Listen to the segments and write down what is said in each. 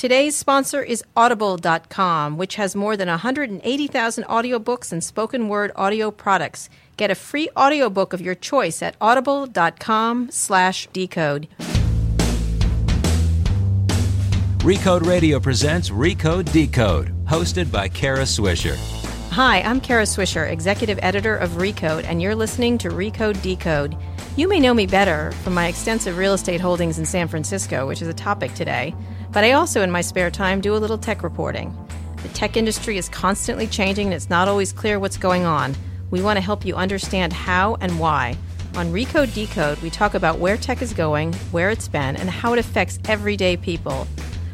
Today's sponsor is Audible.com, which has more than 180,000 audiobooks and spoken word audio products. Get a free audiobook of your choice at audible.com slash decode. Recode Radio presents Recode Decode, hosted by Kara Swisher. Hi, I'm Kara Swisher, executive editor of Recode, and you're listening to Recode Decode. You may know me better from my extensive real estate holdings in San Francisco, which is a topic today. But I also, in my spare time, do a little tech reporting. The tech industry is constantly changing and it's not always clear what's going on. We want to help you understand how and why. On Recode Decode, we talk about where tech is going, where it's been, and how it affects everyday people.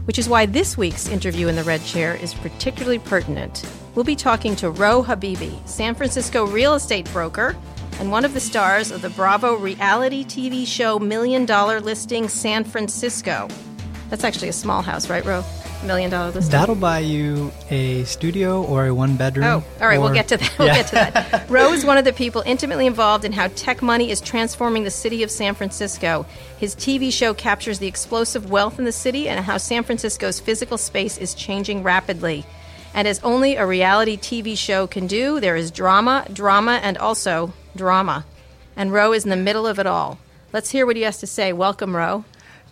Which is why this week's interview in the red chair is particularly pertinent. We'll be talking to Roh Habibi, San Francisco real estate broker and one of the stars of the Bravo reality TV show Million Dollar Listing San Francisco. That's actually a small house, right, Roh? Million dollar listing. That'll buy you a studio or a one bedroom. Oh, all right. or- We'll get to that. We'll Yeah. get to that. Roh is one of the people intimately involved in how tech money is transforming the city of San Francisco. His TV show captures the explosive wealth in the city and how San Francisco's physical space is changing rapidly. And as only a reality TV show can do, there is drama, drama, and also drama. And Roh is in the middle of it all. Let's hear what he has to say. Welcome, Roh.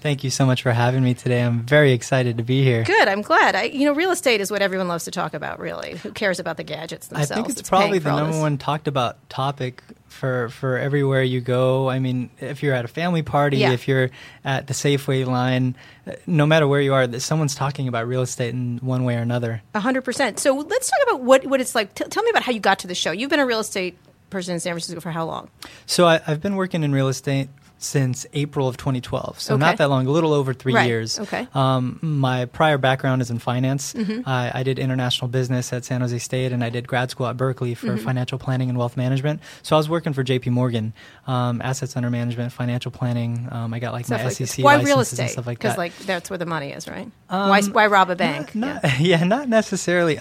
Thank you so much for having me today. I'm very excited to be here. Good. I'm glad. I, you know, real estate is what everyone loves to talk about. Really, who cares about the gadgets themselves? I think it's paying probably the number this. one talked about topic for for everywhere you go. I mean, if you're at a family party, Yeah. if you're at the Safeway line, uh, no matter where you are, that someone's talking about real estate in one way or another. A hundred percent. So let's talk about what what it's like. T- tell me about how you got to the show. You've been a real estate person in San Francisco for how long? So I, I've been working in real estate since April of 2012. So Okay. not that long, a little over three Right. years. Okay. Um, my prior background is in finance. Mm-hmm. I, I did international business at San Jose State, and I did grad school at Berkeley for Mm-hmm. financial planning and wealth management. So I was working for J.P. Morgan, um, assets under management, financial planning. Um, I got like Stuff my like SEC this. Why real and estate? stuff like that. Because like that's where the money is, right? why why rob a bank? Not, Yeah. yeah. not necessarily.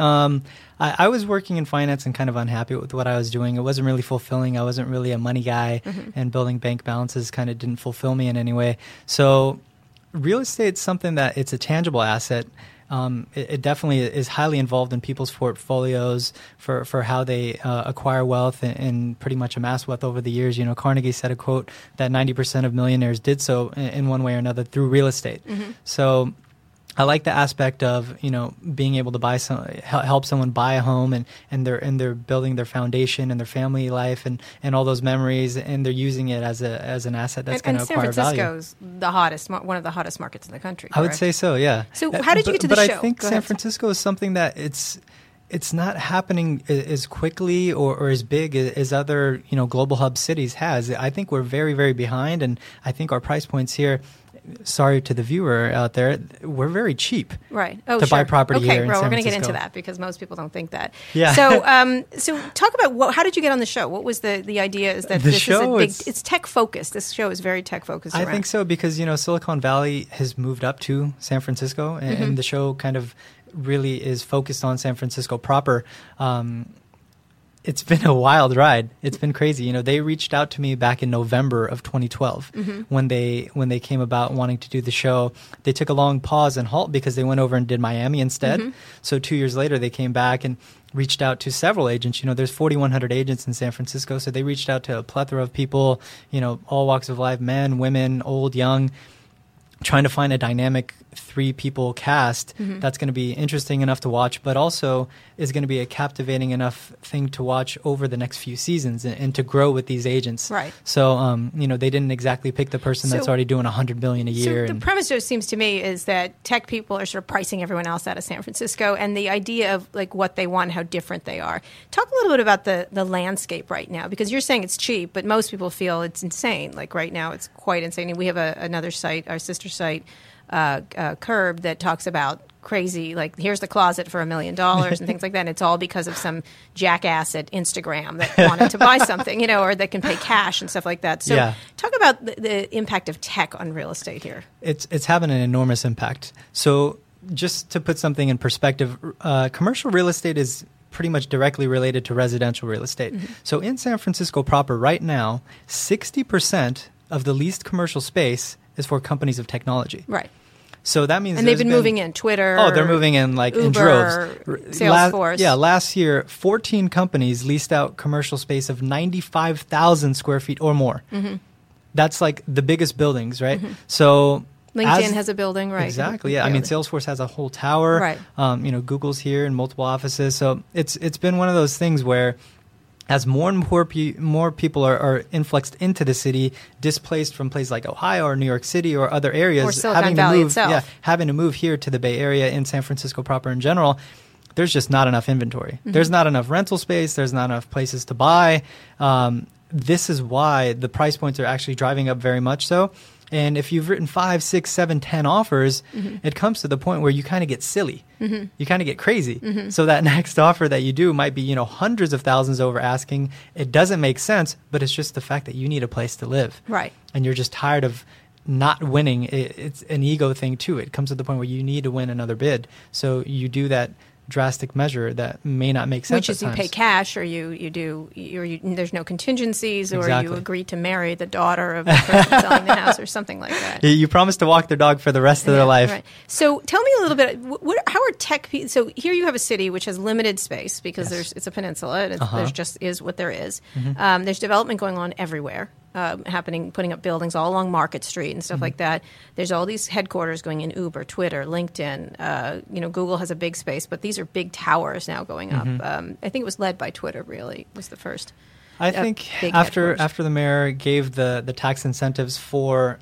I, I was working in finance and kind of unhappy with what I was doing. It wasn't really fulfilling. I wasn't really a money guy, Mm-hmm. and building bank balances kind of didn't fulfill me in any way. So, real estate's something that it's a tangible asset. Um, it, it definitely is highly involved in people's portfolios for, for how they uh, acquire wealth and, and pretty much amass wealth over the years. You know, Carnegie said a quote that 90% of millionaires did so in, in one way or another through real estate. So, I like the aspect of you know being able to buy some help someone buy a home and and they're and they're building their foundation and their family life and and all those memories and they're using it as a as an asset that's going to acquire value. San Francisco's the hottest, one of the hottest markets in the country. I would say so, yeah. So Uh, how did you but- get to the but show? I think Go San ahead. Francisco is something that it's it's not happening as quickly or, or as big as other you know global hub cities has. I think we're very very behind, and I think our price points here. Sorry to the viewer out there, we're very cheap. Right. Oh, to sure. buy property okay, here in well, we're going to get into that because most people don't think that. Yeah. So, um, so talk about what, how did you get on the show? What was the the idea? Is that The this show, is a big? it's- It's, tech focused. This show is very tech focused. I around- think so because you know Silicon Valley has moved up to San Francisco, and, Mm-hmm. and the show kind of really is focused on San Francisco proper. Um, it's been a wild ride. It's been crazy. You know, they reached out to me back in November of 2012 Mm-hmm. when they when they came about wanting to do the show. They took a long pause and halt because they went over and did Miami instead. Mm-hmm. So two years later, they came back and reached out to several agents. You know, there's 4,100 agents in San Francisco, so they reached out to a plethora of people. You know, all walks of life, men, women, old, young trying to find a dynamic three people cast Mm-hmm. that's going to be interesting enough to watch, but also is going to be a captivating enough thing to watch over the next few seasons and, and to grow with these agents. Right. So, um, you know, they didn't exactly pick the person that's already doing a hundred billion a year. So the and- premise just seems to me is that tech people are sort of pricing everyone else out of San Francisco, and the idea of like what they want, how different they are. Talk a little bit about the the landscape right now, because you're saying it's cheap, but most people feel it's insane. Like right now, it's quite insane. And we have a, another site, our sister site, uh, uh, Curb, that talks about crazy like here's the closet for a million dollars and things like that and it's all because of some jackass at instagram that wanted to buy something you know or that can pay cash and stuff like that so Yeah. talk about the, the impact of tech on real estate here it's it's having an enormous impact. So just to put something in perspective, uh, commercial real estate is pretty much directly related to residential real estate. So in San Francisco proper, right now, sixty percent of the leased commercial space is for companies of technology. right So that means And they've there's been moving in Twitter. Oh, they're moving in like in droves. Salesforce. yeah, last year, 14 companies leased out commercial space of 95,000 square feet or more. Mm-hmm. That's like the biggest buildings, right? So LinkedIn as- has a building, right? Exactly. Yeah. I mean, Salesforce has a whole tower. Right. Um, you know, Google's here in multiple offices. So it's it's been one of those things where, as more and more pe- more people are, are influxed into the city, displaced from places like Ohio or New York City or other areas, Or Silicon having Valley to move, itself. yeah, having to move here to the Bay Area in San Francisco proper in general. There's just not enough inventory. Mm-hmm. There's not enough rental space. There's not enough places to buy. Um, this is why the price points are actually driving up very much so. And if you've written five, six, seven, ten offers, Mm-hmm. it comes to the point where you kind of get silly. You kind of get crazy. Mm-hmm. So that next offer that you do might be, you know, hundreds of thousands over asking. It doesn't make sense, but it's just the fact that you need a place to live. Right. And you're just tired of not winning. It, it's an ego thing too. It comes to the point where you need to win another bid. So you do that drastic measure that may not make sense. Which is you pay cash, or you you do, or you, there's no contingencies, or you agree to marry the daughter of the person selling the house, or something like that. You- promise to walk their dog for the rest of Yeah, their life. Right. So tell me a little bit. What, how are tech? pe- So here you have a city which has limited space because Yes. there's it's a peninsula. And it's, Uh-huh. There's just is what there is. Mm-hmm. Um, there's development going on everywhere. Um, happening, putting up buildings all along Market Street and stuff Mm-hmm. like that. There's all these headquarters going in Uber, Twitter, LinkedIn. Uh, you know, Google has a big space, but these are big towers now going up. Mm-hmm. Um, I think it was led by Twitter. Really, was the first. I uh, think after after the mayor gave the the tax incentives for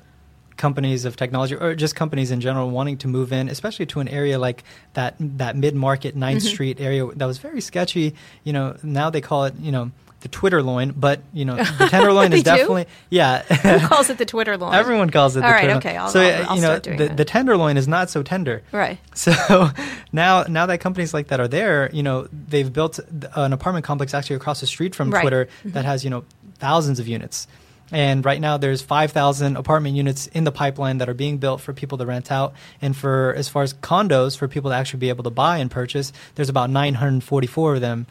companies of technology or just companies in general wanting to move in, especially to an area like that that mid market 9th Mm-hmm. Street area that was very sketchy. You know, now they call it you know the Twitter loin, but you know the tenderloin is do? definitely yeah. Who calls it the Twitter lawn? Everyone calls it All the right, Twitter okay, I'll- so I'll- I'll you know start doing the, that. the tenderloin is not so tender. Right. So now, now that companies like that are there, you know, they've built an apartment complex actually across the street from Right. Twitter Mm-hmm. that has, you know, thousands of units. And right now, there's 5,000 apartment units in the pipeline that are being built for people to rent out. And for as far as condos, for people to actually be able to buy and purchase, there's about 944 of them,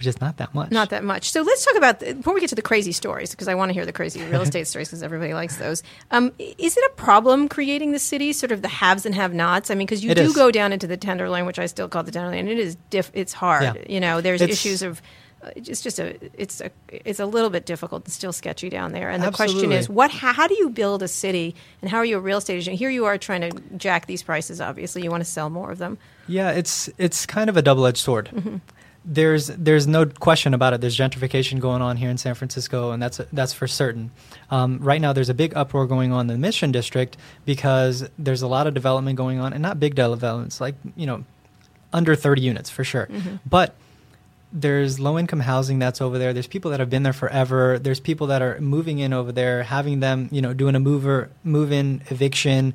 which is not that much. Not that much. So let's talk about before we get to the crazy stories because I want to hear the crazy real estate stories because everybody likes those. Um, is it a problem creating the city, sort of the haves and have-nots? I mean, because you It do is. go down into the Tenderloin, which I still call the Tenderloin, and it is diff- It's hard. Yeah. You know, there's It's- issues of. Uh, it's just a it's a it's a little bit difficult and still sketchy down there. And the question is, what how, how do you build a city, and how are you a real estate agent? Here you are trying to jack these prices. Obviously, you want to sell more of them. Yeah, it's it's kind of a double edged sword. Mm-hmm. There's there's no question about it. There's gentrification going on here in San Francisco, and that's that's for certain. Um, right now, there's a big uproar going on in the Mission District because there's a lot of development going on, and not big developments, like you know, under 30 units for sure. Mm-hmm. But there's low income housing that's over there. There's people that have been there forever. There's people that are moving in over there, having them, you know, doing a mover move in eviction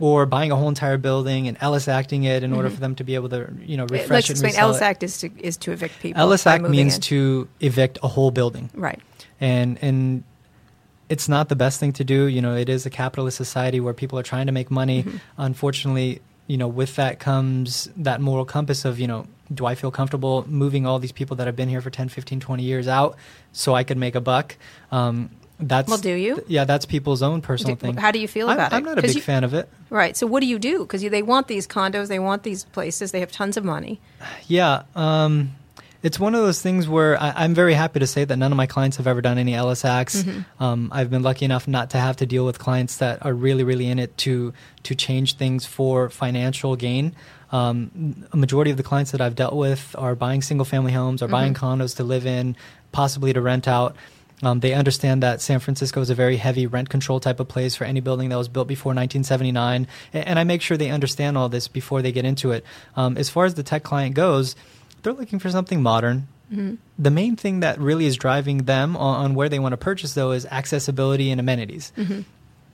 or buying a whole entire building and Ellis acting it in order for them to be able to, you know, refresh Mm-hmm. Let's it. explain. Ellis. Act is to is to evict people. Ellis Act means in. to evict a whole building right. and and it's not the best thing to do. You know, it is a capitalist society where people are trying to make money. Mm-hmm. Unfortunately, you know, with that comes that moral compass of, you know, do I feel comfortable moving all these people that have been here for 10, 15, 20 years out so I could make a buck? Um, that's Well, do you? yeah, that's people's own personal Do- thing. how do you feel I'm- about it? I'm not a big you- fan of it. Right. So what do you do? Because they want these condos, they want these places, they have tons of money. Yeah, um, it's one of those things where I, I'm very happy to say that none of my clients have ever done any acts. Mm-hmm. Um, I've been lucky enough not to have to deal with clients that are really, really in it to to change things for financial gain. Um, a majority of the clients that I've dealt with are buying single family homes, are buying Mm-hmm. condos to live in, possibly to rent out. Um, they understand that San Francisco is a very heavy rent control type of place for any building that was built before 1979. A- And I make sure they understand all this before they get into it. Um, as far as the tech client goes, they're looking for something modern. The main thing that really is driving them on, on where they want to purchase, though, is accessibility and amenities.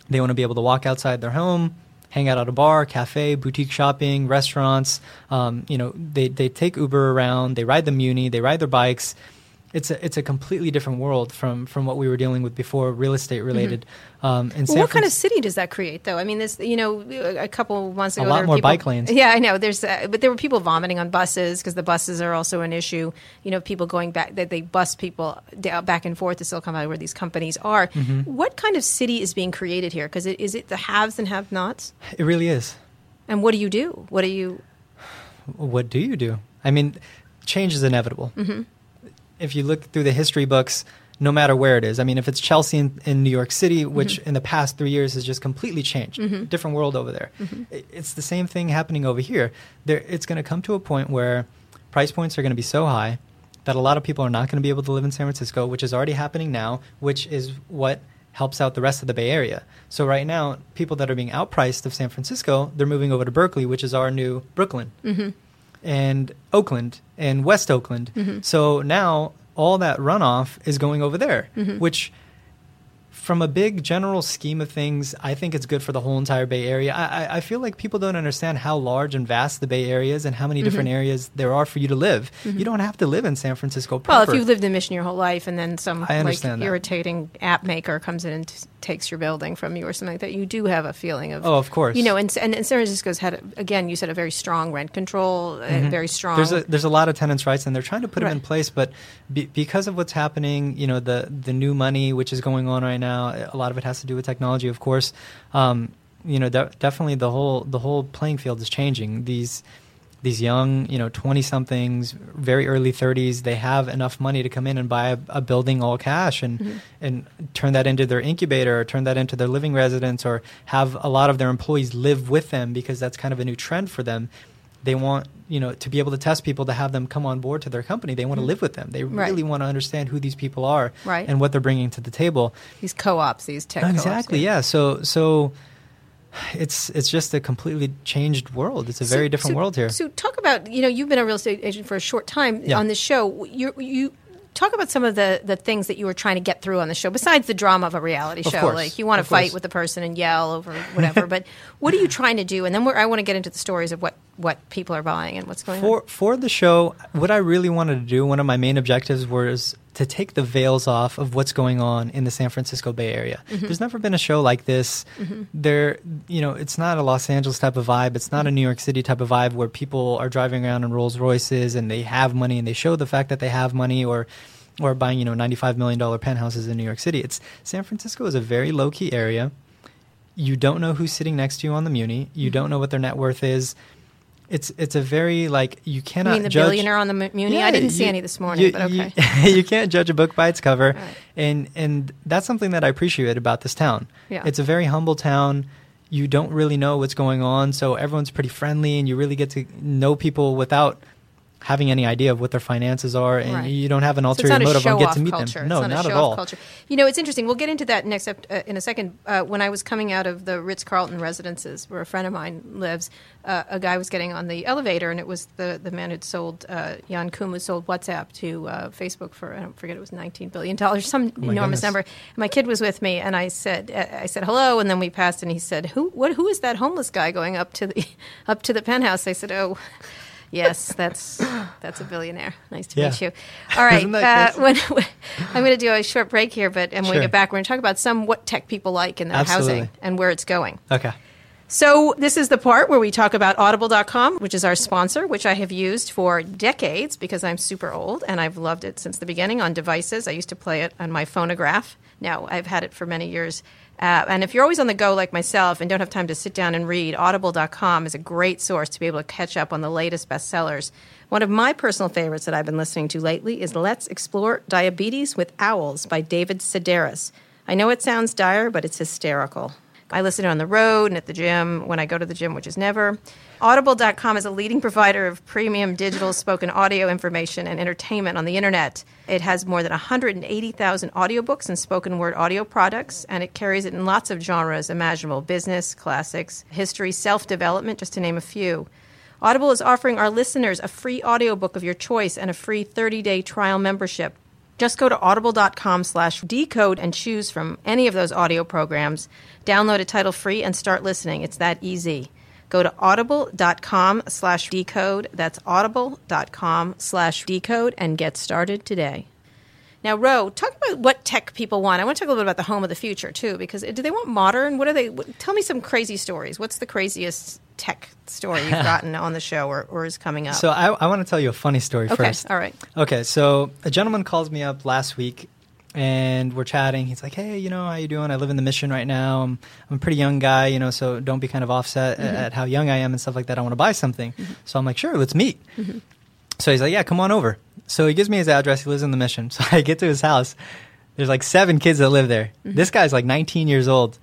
They want to be able to walk outside their home, hang out at a bar, cafe, boutique shopping, restaurants. Um, you know, they, they take Uber around, they ride the Muni, they ride their bikes. It's a it's a completely different world from from what we were dealing with before, real estate related. Um, in Well, what kind of city does that create, though? I mean, this you know, a couple months ago, A lot there were more people, bike lanes. Yeah, I know. There's, uh, but there were people vomiting on buses because the buses are also an issue. You know, people going back that they bus people down, back and forth to Silicon Valley where these companies are. Mm-hmm. What kind of city is being created here? Because it, is it the haves and have-nots? It really is. And what do you do? What do you? What do you do? I mean, change is inevitable. Mm-hmm. If you look through the history books, no matter where it is. I mean, if it's Chelsea in, in New York City, which mm-hmm. in the past three years has just completely changed, mm-hmm. different world over there. Mm-hmm. It's the same thing happening over here. There, it's going to come to a point where price points are going to be so high that a lot of people are not going to be able to live in San Francisco, which is already happening now, which is what helps out the rest of the Bay Area. So right now, people that are being outpriced of San Francisco, they're moving over to Berkeley, which is our new Brooklyn. And Oakland and West Oakland. Mm-hmm. So now all that runoff is going over there, mm-hmm. which from a big general scheme of things, I think it's good for the whole entire Bay Area. I, I feel like people don't understand how large and vast the Bay Area is and how many mm-hmm. different areas there are for you to live. Mm-hmm. You don't have to live in San Francisco. Proper. Well, if you've lived in Mission your whole life and then some like irritating app maker comes in and takes your building from you or something like that, you do have a feeling of oh, of course, you know. And, and, and San Francisco's had again, you said a very strong rent control, mm-hmm. very strong. There's a there's a lot of tenants' rights, and they're trying to put right. them in place, but be, because of what's happening, you know, the the new money which is going on right now, a lot of it has to do with technology, of course. Um, you know, de- definitely the whole the whole playing field is changing. These these young, you know, 20 somethings, very early 30s, they have enough money to come in and buy a, a building all cash and mm-hmm. and turn that into their incubator or turn that into their living residence or have a lot of their employees live with them because that's kind of a new trend for them. They want, you know, to be able to test people to have them come on board to their company. They want mm-hmm. to live with them. They right. really want to understand who these people are right. and what they're bringing to the table. These co-ops, these tech Exactly, co-ops, Exactly. yeah. So so it's it's just a completely changed world. It's a so, very different so, world here. So talk about you know you've been a real estate agent for a short time yeah. on this show. You you talk about some of the, the things that you were trying to get through on the show besides the drama of a reality of show course. like you want to fight course. with the person and yell over whatever but what are you trying to do and then i want to get into the stories of what what people are buying and what's going for, on for the show what i really wanted to do one of my main objectives was to take the veils off of what's going on in the San Francisco Bay Area. Mm-hmm. There's never been a show like this. Mm-hmm. There, you know, it's not a Los Angeles type of vibe. It's not a mm-hmm. New York City type of vibe where people are driving around in Rolls Royces and they have money and they show the fact that they have money or or buying, you know, $95 million penthouses in New York City. It's San Francisco is a very low key area. You don't know who's sitting next to you on the Muni. You mm-hmm. don't know what their net worth is it's it's a very like you cannot. You mean the judge, billionaire on the Muni? Yeah, I didn't see any this morning, you, but okay. You, you, can't judge a book by its cover, right. and and that's something that I appreciate about this town. Yeah. it's a very humble town. You don't really know what's going on, so everyone's pretty friendly, and you really get to know people without having any idea of what their finances are, and right. you don't have an ulterior so motive on get to meet culture. them. No, not, not at all. Culture. You know, it's interesting. We'll get into that next uh, in a second. Uh, when I was coming out of the Ritz Carlton residences, where a friend of mine lives, uh, a guy was getting on the elevator, and it was the the man who'd sold uh, Jan Koum, who sold WhatsApp to uh, Facebook for I don't forget it was nineteen billion dollars, some oh enormous goodness. number. And my kid was with me, and I said uh, I said hello, and then we passed, and he said, "Who what who is that homeless guy going up to the up to the penthouse?" I said, "Oh." Yes, that's that's a billionaire. Nice to Yeah. meet you. All right, uh, when, when- I'm going to do a short break here, but and when we get back, we're going to talk about some what tech people like in their Absolutely. housing and where it's going. Okay. So this is the part where we talk about Audible.com, which is our sponsor, which I have used for decades because I'm super old and I've loved it since the beginning on devices. I used to play it on my phonograph. Now I've had it for many years. Uh, and if you're always on the go like myself and don't have time to sit down and read, Audible.com is a great source to be able to catch up on the latest bestsellers. One of my personal favorites that I've been listening to lately is Let's Explore Diabetes with Owls by David Sedaris. I know it sounds dire, but it's hysterical. I listen on the road and at the gym when I go to the gym, which is never. Audible.com is a leading provider of premium digital spoken audio information and entertainment on the internet. It has more than 180,000 audiobooks and spoken word audio products, and it carries it in lots of genres imaginable business, classics, history, self development, just to name a few. Audible is offering our listeners a free audiobook of your choice and a free 30-day trial membership. Just go to audible.com slash decode and choose from any of those audio programs. Download a title free and start listening. It's that easy. Go to audible.com slash decode. That's audible.com slash decode and get started today. Now, Roh, talk about what tech people want. I want to talk a little bit about the home of the future, too, because do they want modern? What are they? What, tell me some crazy stories. What's the craziest tech story you've gotten on the show or, or is coming up? So I, I want to tell you a funny story okay, first. all right. Okay, so a gentleman calls me up last week, and we're chatting. He's like, "Hey, you know, how you doing? I live in the Mission right now. I'm I'm a pretty young guy, you know, so don't be kind of offset Mm-hmm. at how young I am and stuff like that. I want to buy something." So I'm like, "Sure, let's meet." So he's like, "Yeah, come on over." So he gives me his address. He lives in the Mission. So I get to his house. There's like seven kids that live there. Mm-hmm. This guy's like 19 years old.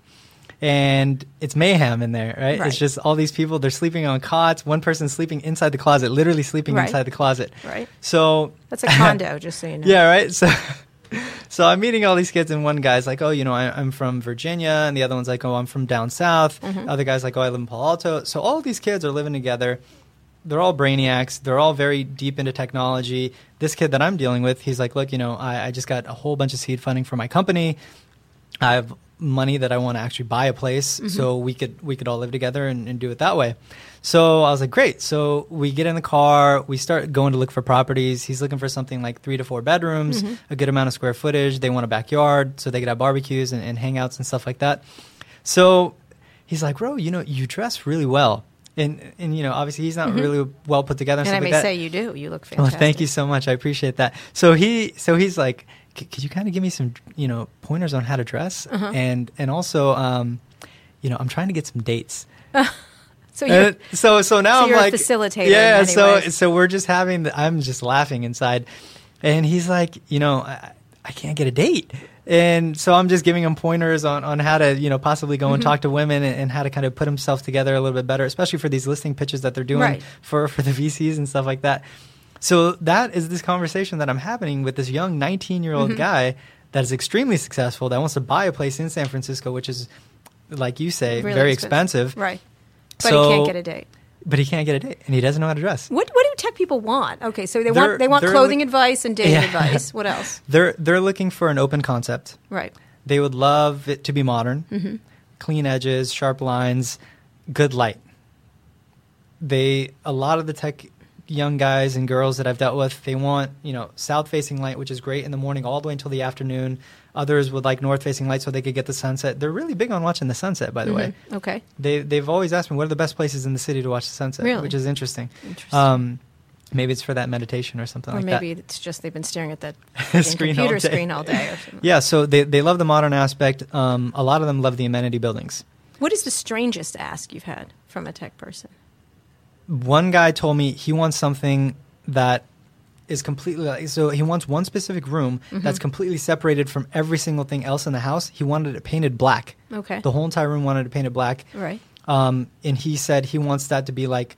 And it's mayhem in there, right? Right. It's just all these people. They're sleeping on cots. One person's sleeping inside the closet, literally sleeping Right. inside the closet. Right. So That's a condo, just so you know. yeah, right. So, so I'm meeting all these kids, and one guy's like, "Oh, you know, I, I'm from Virginia," and the other one's like, "Oh, I'm from down south." Mm-hmm. Other guy's like, "Oh, I live in Palo Alto." So all these kids are living together. They're all brainiacs. They're all very deep into technology. This kid that I'm dealing with, he's like, "Look, you know, I, I just got a whole bunch of seed funding for my company. I have money that I want to actually buy a place, so mm-hmm. we could we could all live together and, and do it that way." So I was like, "Great!" So we get in the car, we start going to look for properties. He's looking for something like three to four bedrooms, mm-hmm. a good amount of square footage. They want a backyard so they could have barbecues and, and hangouts and stuff like that. So he's like, "Bro, you know, you dress really well." And, and you know, obviously, he's not mm-hmm. really well put together. And, And I may like say you do. You look Well, fantastic. thank you so much. I appreciate that. So he, so he's like, "C- could you kind of give me some, you know, pointers on how to dress, Uh-huh. and and also, um, you know, I'm trying to get some dates. So you're, And so so now so I'm you're like, facilitator Yeah. so ways. so we're just having. The, I'm just laughing inside, and he's like, you know, I, I can't get a date. And so I'm just giving him pointers on, on how to, you know, possibly go and Mm-hmm. talk to women and, and how to kind of put himself together a little bit better, especially for these listing pitches that they're doing Right. for, for the VCs and stuff like that. So that is this conversation that I'm having with this young 19 year old Mm-hmm. guy that is extremely successful that wants to buy a place in San Francisco, which is, like you say, Really very expensive. expensive. right. But So- he can't get a date. But he can't get a date, and he doesn't know how to dress. What what do tech people want? Okay, so they They're- want they want clothing look- advice and dating Yeah. advice. What else? They're they're looking for an open concept. Right. They would love it to be modern, Mm-hmm. clean edges, sharp lines, good light. They a lot of the tech young guys and girls that I've dealt with, they want you know south facing light, which is great in the morning all the way until the afternoon. Others would like north facing light so they could get the sunset. They're really big on watching the sunset, by the way. Mhm. Okay. They they've always asked me what are the best places in the city to watch the sunset, Really? which is interesting. Interesting. Um, maybe it's for that meditation or something or like maybe it's just they've been staring at that Screen all computer day. screen all day. Or. Yeah, so they, they love the modern aspect. Um, a lot of them love the amenity buildings. What is the strangest ask you've had from a tech person? One guy told me he wants something that is completely like, so he wants one specific room Mm-hmm. that's completely separated from every single thing else in the house. He wanted it painted black. Okay. The whole entire room wanted it painted black. Right. Um, and he said he wants that to be like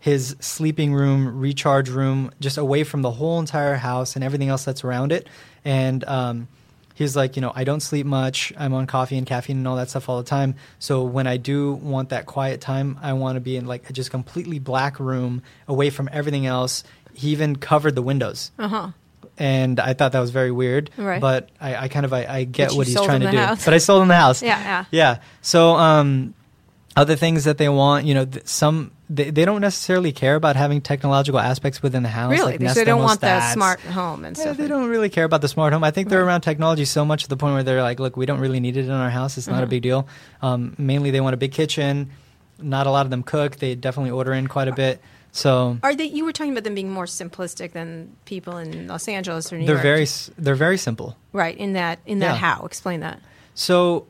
his sleeping room, recharge room, just away from the whole entire house and everything else that's around it. And um, he's like, you know, I don't sleep much. I'm on coffee and caffeine and all that stuff all the time. So when I do want that quiet time, I want to be in like a just completely black room away from everything else. He even covered the windows. Uh huh. And I thought that was very weird, Right. but I, I kind of I, I get what he's trying to do. house. But I sold him the house. Yeah, yeah. Yeah. So, um, other things that they want, you know, th- some they, they don't necessarily care about having technological aspects within the house. Really? like They- so Nest they don't want the smart home and Yeah, stuff. they don't really care about the smart home. I think they're Right. around technology so much to the point where they're like, look, we don't really need it in our house. It's not Uh-huh. a big deal. Um, mainly, they want a big kitchen. Not a lot of them cook. They definitely order in quite a bit. So Are they? You were talking about them being more simplistic than people in Los Angeles or New they're York. very they're very simple. right in that in that Yeah. how. Explain that. So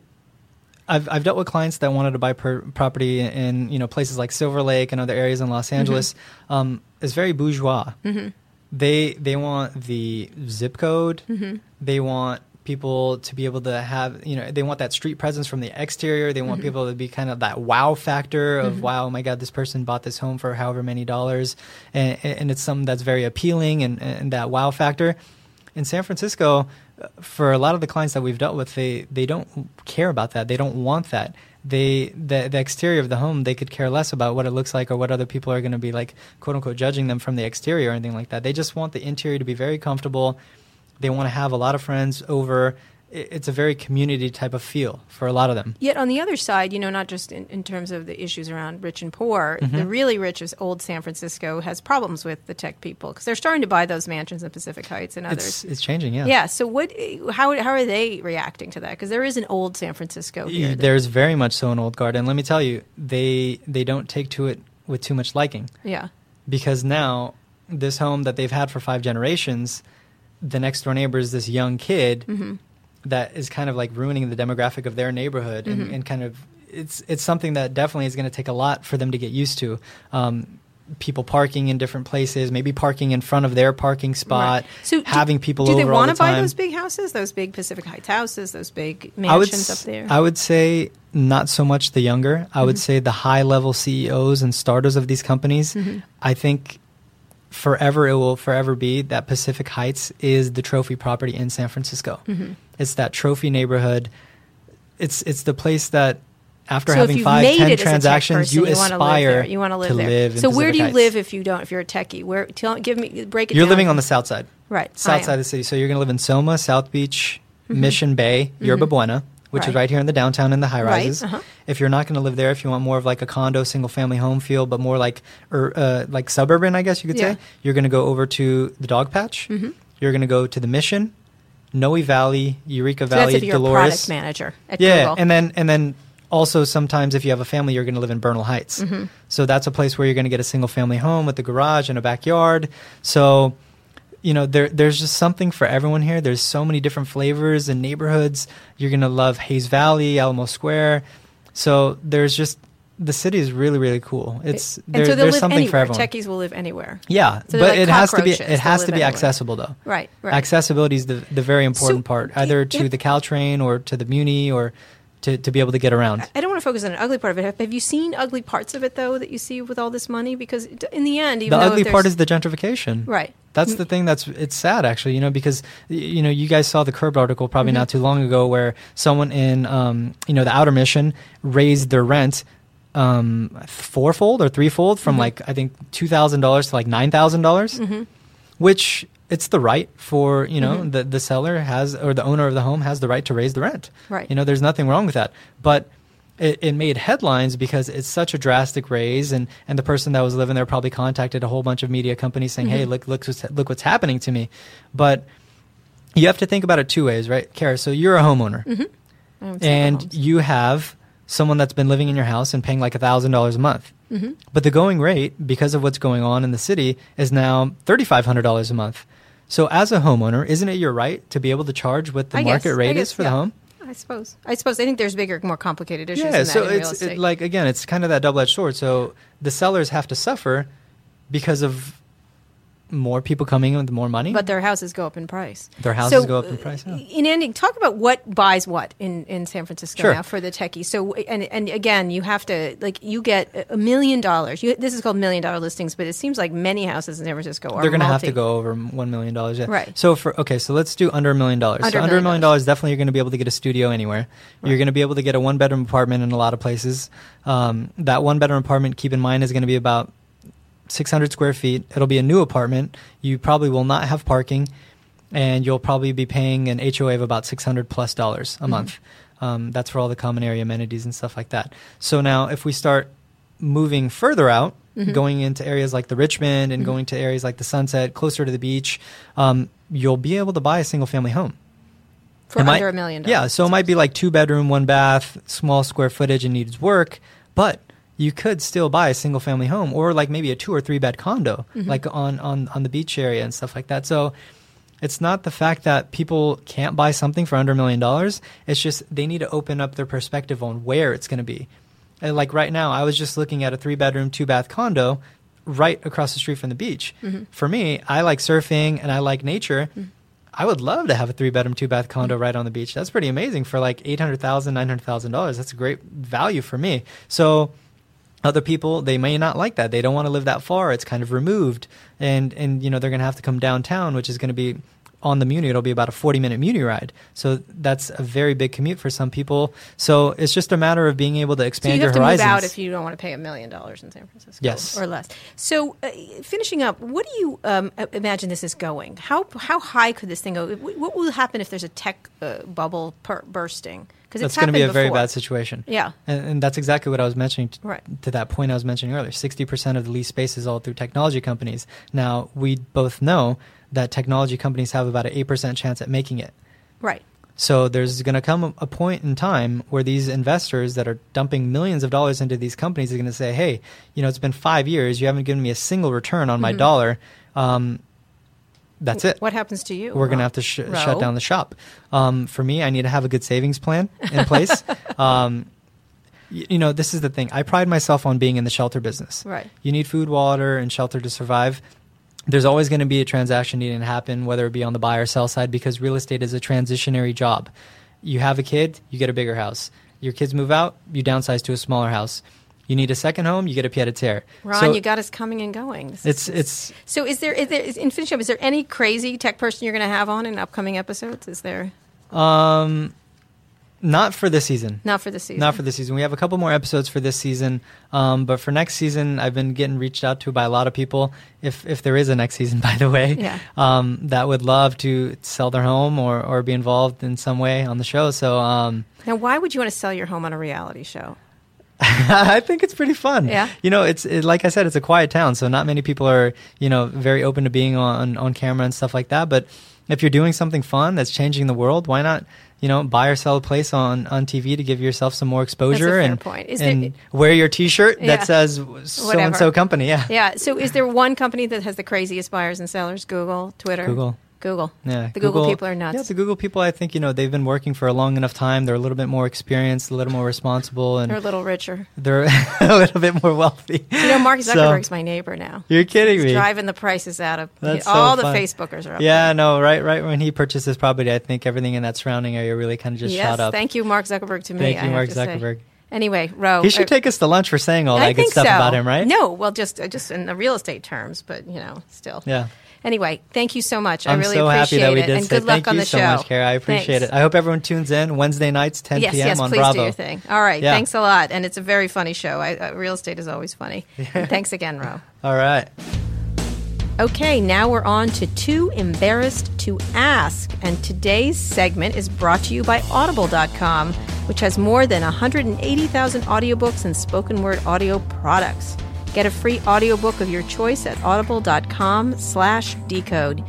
I've I've dealt with clients that wanted to buy per, property in you know places like Silver Lake and other areas in Los mm-hmm. Angeles. Um, it's very bourgeois. Mm-hmm. They they want the zip code. Mm-hmm. They want people to be able to have you know they want that street presence from the exterior. They want people to be kind of that wow factor of wow, oh my god, this person bought this home for however many dollars, and, and it's something that's very appealing and, and that wow factor. In San Francisco, for a lot of the clients that we've dealt with, they they don't care about that. They don't want that. They the the exterior of the home, they could care less about what it looks like or what other people are going to be like, quote unquote, judging them from the exterior or anything like that. They just want the interior to be very comfortable. They want to have a lot of friends over. It's a very community type of feel for a lot of them. Yet on the other side, you know, not just in, in terms of the issues around rich and poor, Mm-hmm. the really rich of old San Francisco has problems with the tech people because they're starting to buy those mansions in Pacific Heights and others. It's it's changing, yeah. yeah. So what? How how are they reacting to that? Because there is an old San Francisco here. that- There's very much so an old guard, and let me tell you, they they don't take to it with too much liking. yeah. because now this home that they've had for five generations the next door neighbor is this young kid Mm-hmm. That is kind of like ruining the demographic of their neighborhood and, Mm-hmm. and kind of it's it's something that definitely is going to take a lot for them to get used to. Um, people parking in different places, maybe parking in front of their parking spot, Right. So do- having people do they want the to buy those big houses, those big Pacific Heights houses, those big I would mansions up there? I would say not so much the younger. I Mm-hmm. would say the high level CEOs and starters of these companies. Mm-hmm. I think forever it will forever be that Pacific Heights is the trophy property in San Francisco. Mm-hmm. It's that trophy neighborhood. It's it's the place that after so having made ten it as a tech transactions, person, you, live aspire. You want to live there. live so where Pacific do you Heights. live if you don't? If you're a techie, where? Tell, give me break it. You're down. living on the south side. right south side of the city. So you're going to live in Soma, South Beach, Mission Bay, Yerba Buena, which is Mm-hmm. Right. right here in the downtown in the high Right, rises. uh-huh. If you're not going to live there, if you want more of like a condo, single family home feel, but more like or uh, like suburban, I guess you could Yeah. Mm-hmm. say, you're going to go over to the Dog Patch. You're going to go to the Mission, Noe Valley, Eureka So that's Valley, if you're a product manager at Yeah, Google. and then and then also sometimes if you have a family, you're going to live in Bernal Heights. Mm-hmm. So that's a place where you're going to get a single family home with a garage and a backyard. So you know there there's just something for everyone here. There's so many different flavors and neighborhoods. You're going to love Hayes Valley, Alamo Square. So there's just the city is really really cool. It's and there, so there's something anywhere. for everyone. Techies will live anywhere. Yeah, So but like it has to be it has to be anywhere. accessible though. Right, right. Accessibility is the the very important So, part, either to have- the Caltrain or to the Muni or to, to be able to get around. I don't want to focus on an ugly part of it. Have- you seen ugly parts of it though that you see with all this money? Because in the end, even the ugly part is the gentrification. right. That's the thing that's it's sad actually, you know, because you know you guys saw the Curb article probably Mm-hmm. not too long ago where someone in um, you know the Outer Mission raised their rent um, fourfold or threefold Mm-hmm. from like I think two thousand dollars to like nine thousand dollars, which it's the right for you know Mm-hmm. the the seller has or the owner of the home has the right to raise the rent. Right. You know, there's nothing wrong with that, but. It, it made headlines because it's such a drastic raise, and, and the person that was living there probably contacted a whole bunch of media companies saying, Mm-hmm. "Hey, look, look, what's, look what's happening to me." But you have to think about it two ways, right, Kara? So you're a homeowner, own and you have someone that's been living in your house and paying like thousand dollars a month. Mm-hmm. But the going rate, because of what's going on in the city, is now thirty five hundred dollars a month. So as a homeowner, isn't it your right to be able to charge what the I market guess, rate guess, is for yeah. the home? I suppose. I suppose. I think there's bigger, more complicated issues. Yeah, so that in real it's it, like again, it's kind of that double edged sword. So the sellers have to suffer because of more people coming in with more money. but their houses go up in price. Their houses So, go up in price. Yeah. In ending, talk about what buys what in, in San Francisco Sure. now for the techie. So, and and again, you have to like you get a million dollars. You This is called million dollar listings, but it seems like many houses in San Francisco are They're going to have to go over one million dollars. Yeah. Right. So for okay, so let's do under a million dollars. Under So a under a million million dollars, definitely you're going to be able to get a studio anywhere. You're going to be able to get a one bedroom apartment in a lot of places. Um, that one bedroom apartment, keep in mind, is going to be about 600 square feet. It'll be a new apartment. You probably will not have parking, and you'll probably be paying an HOA of about 600 plus dollars a month. Um, that's for all the common area amenities and stuff like that. So now, if we start moving further out, going into areas like the Richmond and going to areas like the Sunset, closer to the beach, um, you'll be able to buy a single family home. for It might- under a million dollars. Yeah, so it might be like two bedroom, one bath, small square footage, and needs work, but you could still buy a single family home or like maybe a two or three bed condo, Mm-hmm. like on, on, on the beach area and stuff like that. So it's not the fact that people can't buy something for under a million dollars. It's just they need to open up their perspective on where it's going to be. And like right now, I was just looking at a three bedroom, two bath condo right across the street from the beach. Mm-hmm. For me, I like surfing and I like nature. I would love to have a three bedroom, two bath condo right on the beach. That's pretty amazing for like eight hundred thousand, nine hundred thousand dollars. That's a great value for me. So other people they may not like that. They don't want to live that far. It's kind of removed, and and you know they're going to have to come downtown, which is going to be on the Muni. It'll be about a forty minute Muni ride. So that's a very big commute for some people. So it's just a matter of being able to expand So you your have to horizons. move out if you don't want to pay a million dollars in San Francisco, Yes. or less. So, uh, finishing up, what do you um, imagine this is going? How how high could this thing go? What will happen if there's a tech uh, bubble per- bursting? Because that's going to be a very bad situation. Yeah. And, and that's exactly what I was mentioning t- Right. to that point I was mentioning earlier. 60% of the lease space is all through technology companies. Now, we both know that technology companies have about an 8% chance at making it. Right. So there's going to come a- point in time where these investors that are dumping millions of dollars into these companies are going to say, "Hey, you know, it's been five years. You haven't given me a single return on my Mm-hmm. dollar. Um, that's it. What happens to you? We're going to have to sh- shut down the shop. Um, for me, I need to have a good savings plan in place. um, y- you know, this is the thing. I pride myself on being in the shelter business. Right. You need food, water, and shelter to survive. There's always going to be a transaction needing to happen, whether it be on the buy or sell side, because real estate is a transitionary job. You have a kid, you get a bigger house. Your kids move out, you downsize to a smaller house. You need a second home, you get a pied a terre. Ron, So you got us coming and going. This it's is- it's so. Is there, is there is, in finish up? Is there any crazy tech person you're going to have on in upcoming episodes? Is there um not for this season. not for this season? Not for this season. We have a couple more episodes for this season, um, but for next season, I've been getting reached out to by a lot of people. If if there is a next season, by the way, Yeah. um, that would love to sell their home or or be involved in some way on the show. So um, Now, why would you want to sell your home on a reality show? I think it's pretty fun. Yeah. You know, it's it, like I said, it's a quiet town, so not many people are you know very open to being on on camera and stuff like that. But if you're doing something fun that's changing the world, why not? You know, buy or sell a place on, on TV to give yourself some more exposure and, point. Is and there- wear your T-shirt Yeah. that says so and so company. Yeah. Yeah. So, is there one company that has the craziest buyers and sellers? Google, Twitter, Google. Google. Yeah, The Google, people are nuts. Yeah, the Google people. I think you know they've been working for a long enough time. They're a little bit more experienced, a little more responsible, and They're a little richer. they're a little bit more wealthy. You know, Mark So- Zuckerberg's my neighbor now. You're kidding He's me. driving the prices out of That's so all the fun. Facebookers are up. Yeah, there. no, right, right when he purchased this property, I think everything in that surrounding area really kind of just yes. shot up. Thank you, Mark Zuckerberg. To me, Thank you, have Mark to say. Zuckerberg. Anyway, Roh, He should uh, take us to lunch for saying all that I good stuff so. about him, right? No, well, just uh, just in the real estate terms, but you know, still. Yeah. Anyway, thank you so much. I I'm really so appreciate happy that we it, did and good luck thank on you the so show. much, Kara. I appreciate Thanks. it. I hope everyone tunes in Wednesday nights, 10 yes, p.m. yes, on please Bravo. do your thing. All right, Yeah. thanks a lot, and it's a very funny show. I, uh, real estate is always funny. Thanks again, Roh. All right. Okay, now we're on to Too Embarrassed to Ask. And today's segment is brought to you by Audible.com, which has more than 180,000 audiobooks and spoken word audio products. Get a free audiobook of your choice at audible.com slash decode.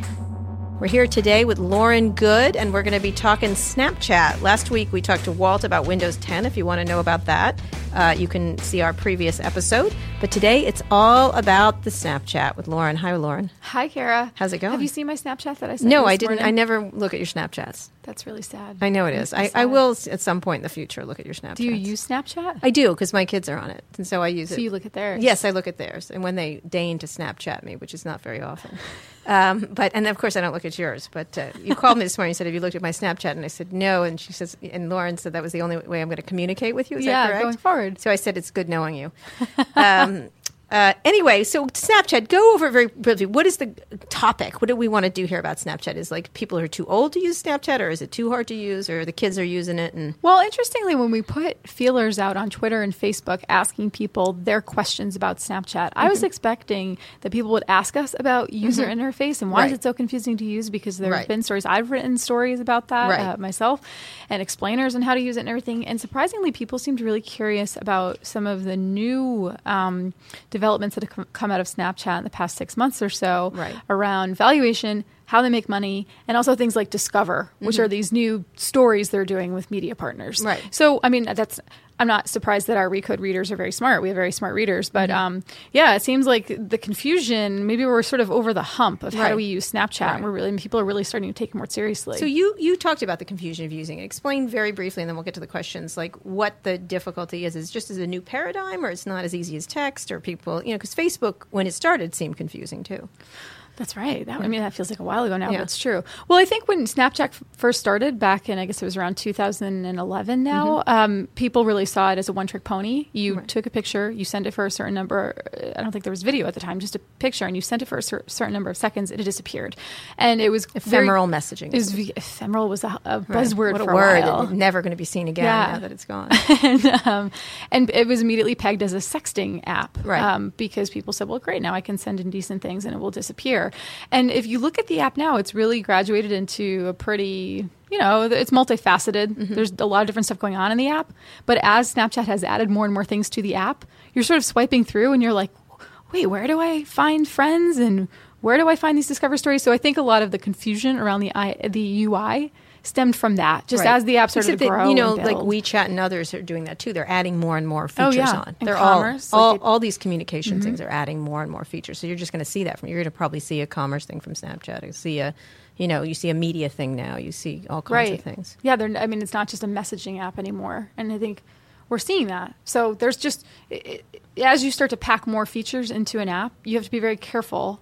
We're here today with Lauren Goode, and we're going to be talking Snapchat. Last week we talked to Walt about Windows 10. If you want to know about that, uh, you can see our previous episode. But today it's all about the Snapchat with Lauren. Hi, Lauren. Hi, Kara. How's it going? Have you seen my Snapchat that I sent? No, I didn't. morning? I never look at your Snapchats. That's really sad. I know it is. I, I will at some point in the future look at your Snapchats. Do you use Snapchat? I do because my kids are on it, and so I use it. so you look at theirs. Yes, I look at theirs, and when they deign to Snapchat me, which is not very often. Um, but and of course I don't look at yours. But uh, you called me this morning and said, "Have you looked at my Snapchat?" And I said, "No." And she says, and Lauren said that was the only way I'm going to communicate with you. Is yeah, that correct? going forward. So I said, "It's good knowing you." Um, uh, anyway, so Snapchat, go over very briefly. What is the topic? What do we want to do here about Snapchat? Is like people are too old to use Snapchat, or is it too hard to use, or the kids are using it? And Well, interestingly, when we put feelers out on Twitter and Facebook asking people their questions about Snapchat, I Mm-hmm. was expecting that people would ask us about user interface and why Right. is it so confusing to use because there Right. have been stories. I've written stories about that Right. uh, myself and explainers on how to use it and everything. And surprisingly, people seemed really curious about some of the new um, developments that have come- out of Snapchat in the past six months or so Right. around valuation, how they make money, and also things like Discover, which are these new stories they're doing with media partners. Mm-hmm. Right. So, I mean, that's. I'm not surprised that our Recode readers are very smart. We have very smart readers, but Mm-hmm. um, yeah, it seems like the confusion. Maybe we're sort of over the hump of how do we use Snapchat. Right. and We're really people are really starting to take it more seriously. So you you talked about the confusion of using it. Explain very briefly, and then we'll get to the questions. Like what the difficulty is. Is just as a new paradigm, or it's not as easy as text, or people, you know, because Facebook when it started seemed confusing too. That's right. That, I mean, that feels like a while ago now, Yeah. but it's true. Well, I think when Snapchat f- first started back in, I guess it was around 2011 now, um, people really saw it as a one trick pony. You Mm-hmm. Right. took a picture, you sent it for a certain number, I don't think there was video at the time, just a picture, and you sent it for a cer- certain number of seconds, and it disappeared. And it was very- Ephemeral messaging. It was v- ephemeral was a, a Right. buzzword What a for word! a while. Never going to be seen again Yeah. now that it's gone. and, um, and it was immediately pegged as a sexting app, Right. Um, because people said, "Well, great, now I can send indecent things and it will disappear." And if you look at the app now, it's really graduated into a pretty, you know, it's multifaceted. Mm-hmm. There's a lot of different stuff going on in the app. But as Snapchat has added more and more things to the app, you're sort of swiping through, and you're like, "Wait, where do I find friends and where do I find these discover stories?" So I think a lot of the confusion around the I, the UI stemmed from that. Just Right. as the app started Except to that, grow, you know, like. WeChat and others are doing that too. They're adding more and more Oh, features yeah. on. And They're commerce, all all, like it- all these communication mm-hmm. things are adding more and more features. So you're just going to see that from you're going to probably see a commerce thing from Snapchat. You see a, you know, you see a media thing now. You see all kinds right. of things. Yeah, they're, I mean, it's not just a messaging app anymore, and I think we're seeing that. So there's just it, it, as you start to pack more features into an app, you have to be very careful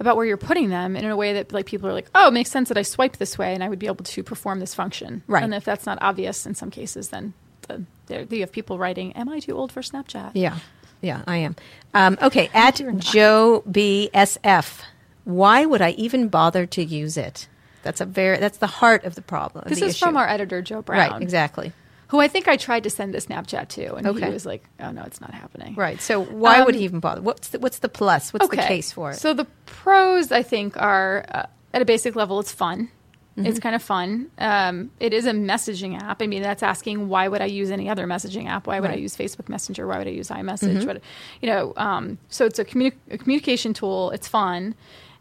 about where you're putting them in a way that like people are like, oh, it makes sense that I swipe this way and I would be able to perform this function. Right. And if that's not obvious in some cases, then the, there, you have people writing, "Am I too old for Snapchat?" Yeah, yeah, I am. Um, okay, at. Joe BSF, why would I even bother to use it? That's a very that's the heart of the problem. This the is issue. from our editor Joe Brown, right, exactly. Who I think I tried to send this Snapchat to, and Okay. he was like, "Oh no, it's not happening." Right. So why would Um, he even bother? What's the, what's the plus? What's the case for it? So the pros, I think, are uh, at a basic level, it's fun. Mm-hmm. It's kind of fun. Um, it is a messaging app. I mean, that's asking why would I use any other messaging app? Why would I use Facebook Messenger? Why would I use iMessage? Mm-hmm. What, you know, um, so it's a, communi- a communication tool. It's fun.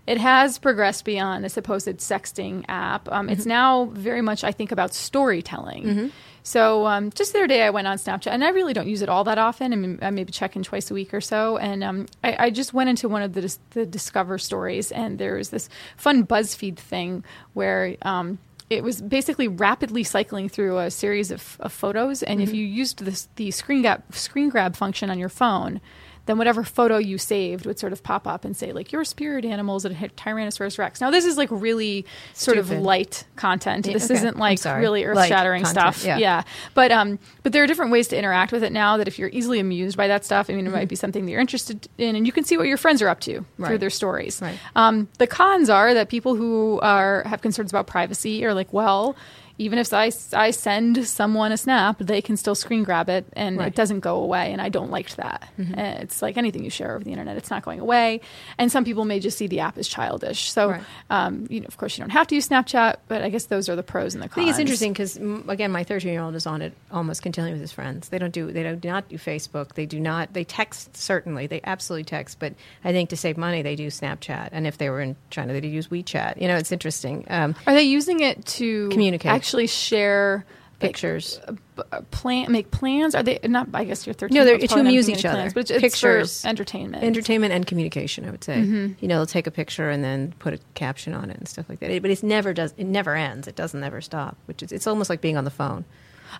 It has progressed beyond a supposed sexting app. Um, Mm-hmm. It's now very much, I think, about storytelling. So um, just the other day, I went on Snapchat, and I really don't use it all that often. I mean, I maybe check in twice a week or so. And um, I, I just went into one of the, the Discover stories, and there was this fun BuzzFeed thing where um, it was basically rapidly cycling through a series of, of photos. And if you used this, the screen grab, screen grab function on your phone, then whatever photo you saved would sort of pop up and say like your spirit animals and Tyrannosaurus Rex. Now this is like really sort of light content. Yeah, this okay. isn't like really earth shattering stuff. yeah. yeah. But um but there are different ways to interact with it now that if you're easily amused by that stuff, I mean it might be something that you're interested in and you can see what your friends are up to through their stories. Right. Um, the cons are that people who are have concerns about privacy are like, well, even if I, I send someone a snap, they can still screen grab it and Right. it doesn't go away. And I don't like that. Mm-hmm. Uh, It's like anything you share over the internet, it's not going away. And some people may just see the app as childish. So, Right. um, you know, of course, you don't have to use Snapchat, but I guess those are the pros and the cons. I think it's interesting because again, my 13 year old is on it almost continually with his friends. They don't do they do not do Facebook. They do not they text certainly. They absolutely text, but I think to save money they do Snapchat. And if they were in China, they'd use WeChat. You know, it's interesting. Um, Are they using it to Communicate. Actually, share pictures. like, plan, make plans? Are they not? I guess you're 13. No, they're to amuse each any other. plans, but it's, it's Pictures. entertainment. entertainment and communication. I would say, Mm-hmm. you know, they'll take a picture and then put a caption on it and stuff like that. It- but it never does. It never ends. It doesn't ever stop. Which is it's almost like being on the phone.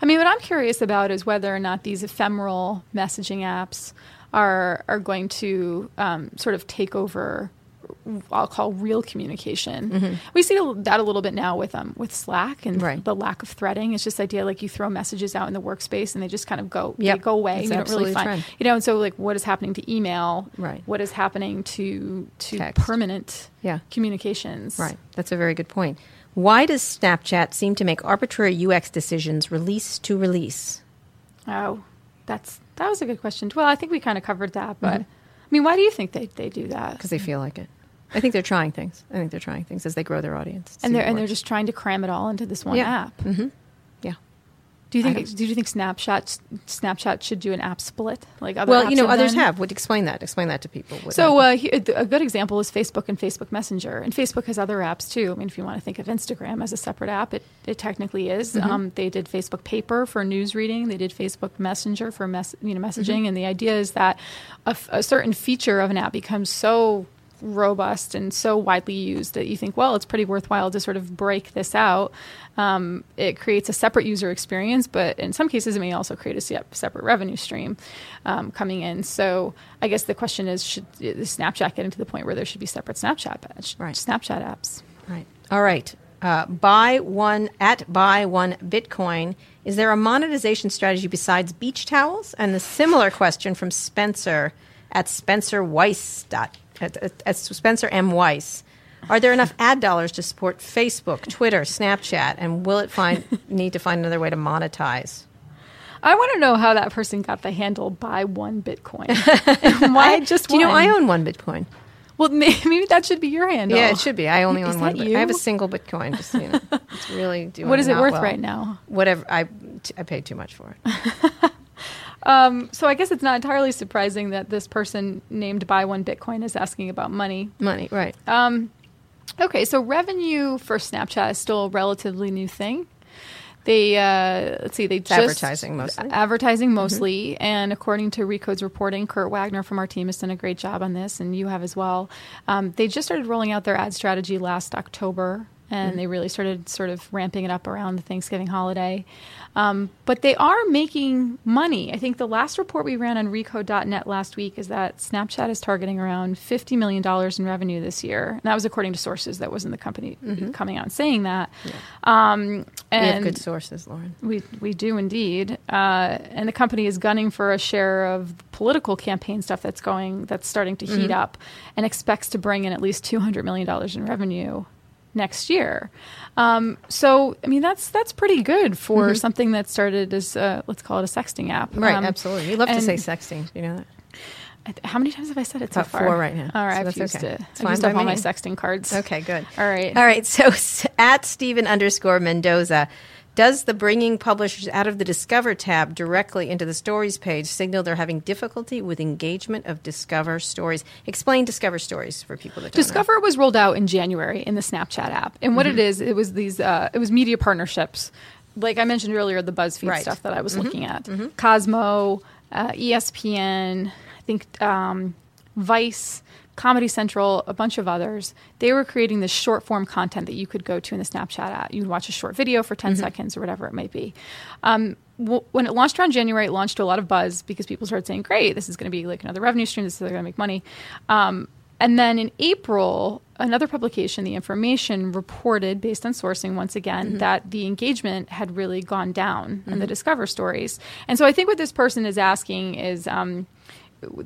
I mean, what I'm curious about is whether or not these ephemeral messaging apps are are going to um, sort of take over. I'll call real communication. We see that a little bit now with um with Slack and Mm-hmm. Right. the lack of threading. It's just the idea like you throw messages out in the workspace and they just kind of go Yep. they go away. That's you don't really find you know. And so like what is happening to email? Right. What is happening to to Text. permanent Yeah. communications? Right. That's a very good point. Why does Snapchat seem to make arbitrary UX decisions release to release? Oh, that's that was a good question. Well, I think we kind of covered that, but Mm-hmm. I mean, why do you think they, they do that? Because they feel like it. I think they're trying things. I think they're trying things as they grow their audience. and they're and they're just trying to cram it all into this one Yeah. app. Mhm. yeah. Do you think don't- you think Snapchat Snapchat should do an app split like other Well, you know, others done? have. Would explain that. Explain that to people. What So uh, a good example is Facebook and Facebook Messenger, and Facebook has other apps too. I mean, if you want to think of Instagram as a separate app, it, it technically is. Mm-hmm. Um, they did Facebook Paper for news reading. They did Facebook Messenger for mess, you know messaging, Mm-hmm. and the idea is that a, f- a certain feature of an app becomes so robust and so widely used that you think, well, it's pretty worthwhile to sort of break this out. Um, it creates a separate user experience, but in some cases, it may also create a separate revenue stream um, coming in. So I guess the question is, should Snapchat get into the point where there should be separate Snapchat Right. Snapchat apps? Right. All right. Uh, buy one at buy one Bitcoin. Is there a monetization strategy besides beach towels? And the similar question from Spencer at Spencer Weiss dot at, at, at Spencer M Weiss. Are there enough ad dollars to support Facebook, Twitter, Snapchat, and will it find need to find another way to monetize? I want to know how that person got the handle "buy one Bitcoin." And Why just Do you know? I own one Bitcoin? Well, maybe that should be your handle. Yeah, it should be. I only Is own one. Bit- I have a single Bitcoin. Just you know, it's really doing. What is it worth well. right now? Whatever. I t- I paid too much for it. Um, so I guess it's not entirely surprising that this person named "buy one Bitcoin" is asking about money. Money, right? Um, Okay, so revenue for Snapchat is still a relatively new thing. They uh, let's see, they just advertising mostly. advertising mostly, and according to Recode's reporting, Kurt Wagner from our team has done a great job on this, and you have as well. Um, they just started rolling out their ad strategy last October, and they really started sort of ramping it up around the Thanksgiving holiday. Um, but they are making money. I think the last report we ran on Recode.net last week is that Snapchat is targeting around $50 million in revenue this year. And that was according to sources. That wasn't the company coming out and saying that. Um, we have and good sources, Lauren. we, we do indeed. Uh, and the company is gunning for a share of political campaign stuff that's going, that's starting to heat up and expects to bring in at least $200 million in revenue next year. Um, so, I mean, that's that's pretty good for something that started as, uh, let's call it a sexting app. Right, Um, absolutely. You love to say sexting. You know that? Th- How many times have I said it so About far? four right now. All right, So I've that's used okay. it. It's I've used up all my sexting cards. Okay, good. All right. All right. So at Stephen underscore Mendoza, does the bringing publishers out of the Discover tab directly into the Stories page signal they're having difficulty with engagement of Discover Stories? Explain Discover Stories for people that don't know. Discover was rolled out in January in the Snapchat app, and Mm-hmm. what it is, it was these, uh, it was media partnerships, like I mentioned earlier, the BuzzFeed Right. Mm-hmm. stuff that I was looking at, Cosmo, uh, ESPN, I think um, Vice, Comedy Central, a bunch of others. They were creating this short form content that you could go to in the Snapchat app. You'd watch a short video for 10 seconds or whatever it might be. Um, w- when it launched around January, it launched to a lot of buzz because people started saying, "Great, this is going to be like another revenue stream. This is going to make money." Um, and then in April, another publication, The Information, reported, based on sourcing once again, that the engagement had really gone down in the Discover stories. And so I think what this person is asking is um,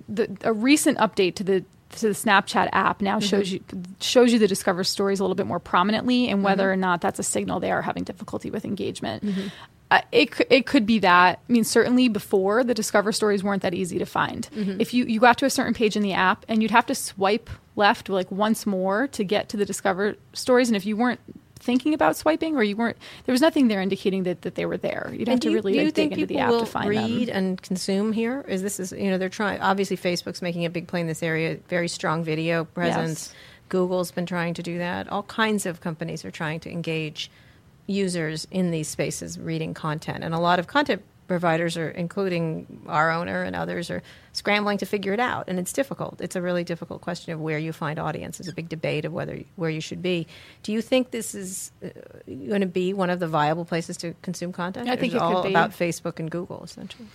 the, a recent update to the to the Snapchat app now mm-hmm. shows you shows you the Discover stories a little bit more prominently, and whether mm-hmm. or not that's a signal they are having difficulty with engagement. Mm-hmm. Uh, it it could be that. I mean, certainly before the Discover stories weren't that easy to find. If you you got to a certain page in the app and you'd have to swipe left like once more to get to the Discover stories, and if you weren't thinking about swiping or you weren't there was nothing there indicating that, that they were there you'd have And to really you like, dig think into the app to find read them and consume here? Is this is you know they're trying? Obviously, Facebook's making a big play in this area. Very strong video presence. Yes. Google's been trying to do that. All kinds of companies are trying to engage users in these spaces reading content, and a lot of content providers are, including our owner and others, are scrambling to figure it out, and it's difficult. It's a really difficult question of where you find audience. There's a big debate of whether where you should be. Do you think this is uh, going to be one of the viable places to consume content? I think is it could all be. about Facebook and Google essentially.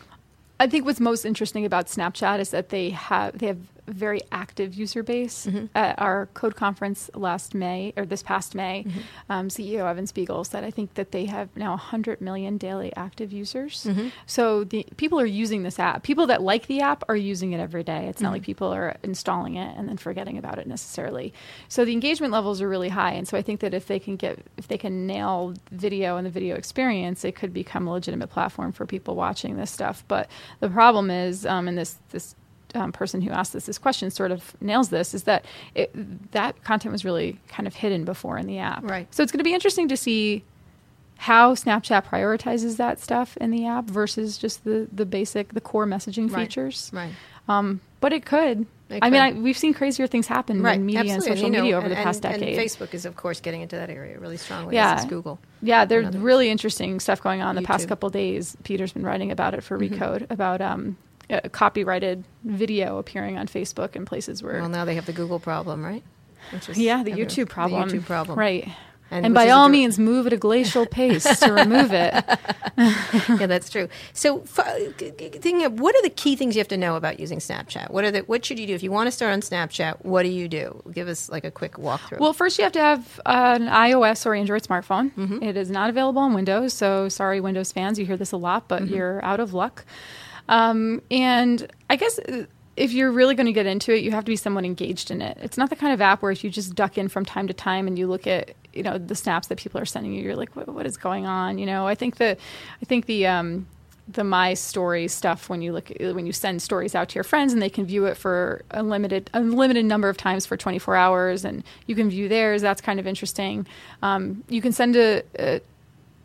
I think what's most interesting about Snapchat is that they have they have very active user base. Mm-hmm. At our code conference last May or this past May, Mm-hmm. um, CEO Evan Spiegel said I think that they have now 100 million daily active users. Mm-hmm. So the people are using this app. People that like the app are using it every day. It's not Mm-hmm. like people are installing it and then forgetting about it necessarily. So the engagement levels are really high, and so I think that if they can get if they can nail video and the video experience, it could become a legitimate platform for people watching this stuff. But the problem is, um, and this this um, person who asked us this question sort of nails this, is that it, that content was really kind of hidden before in the app. Right. So it's going to be interesting to see how Snapchat prioritizes that stuff in the app versus just the the basic the core messaging Right. features. Right. Um, but it could. It I mean, I, we've seen crazier things happen Right. in media and Absolutely. social you know, media over and, the past and- decade. And Facebook is, of course, getting into that area really strongly. Yeah. As is Google. Yeah, there's really interesting stuff going on the past couple days. Peter's been writing about it for Mm-hmm. Recode about um, a copyrighted video appearing on Facebook in places where Well, now they have the Google problem, right? Which is yeah, the YouTube problem. The YouTube problem. right? And And, by all dir- means, move at a glacial pace to remove it. yeah, that's true. So, f- g- g- thing of, what are the key things you have to know about using Snapchat? What are the what should you do if you want to start on Snapchat? What do you do? Give us like a quick walkthrough. Well, first you have to have an iOS or Android smartphone. Mm-hmm. It is not available on Windows, so sorry, Windows fans. You hear this a lot, but Mm-hmm. you're out of luck. Um, and I guess uh, if you're really going to get into it, you have to be someone engaged in it. It's not the kind of app where if you just duck in from time to time and you look at you know the snaps that people are sending you, you're like, what, what is going on? You know, I think the I think the um, the my story stuff when you look when you send stories out to your friends and they can view it for a limited unlimited number of times for 24 hours and you can view theirs that's kind of interesting um, you can send a, a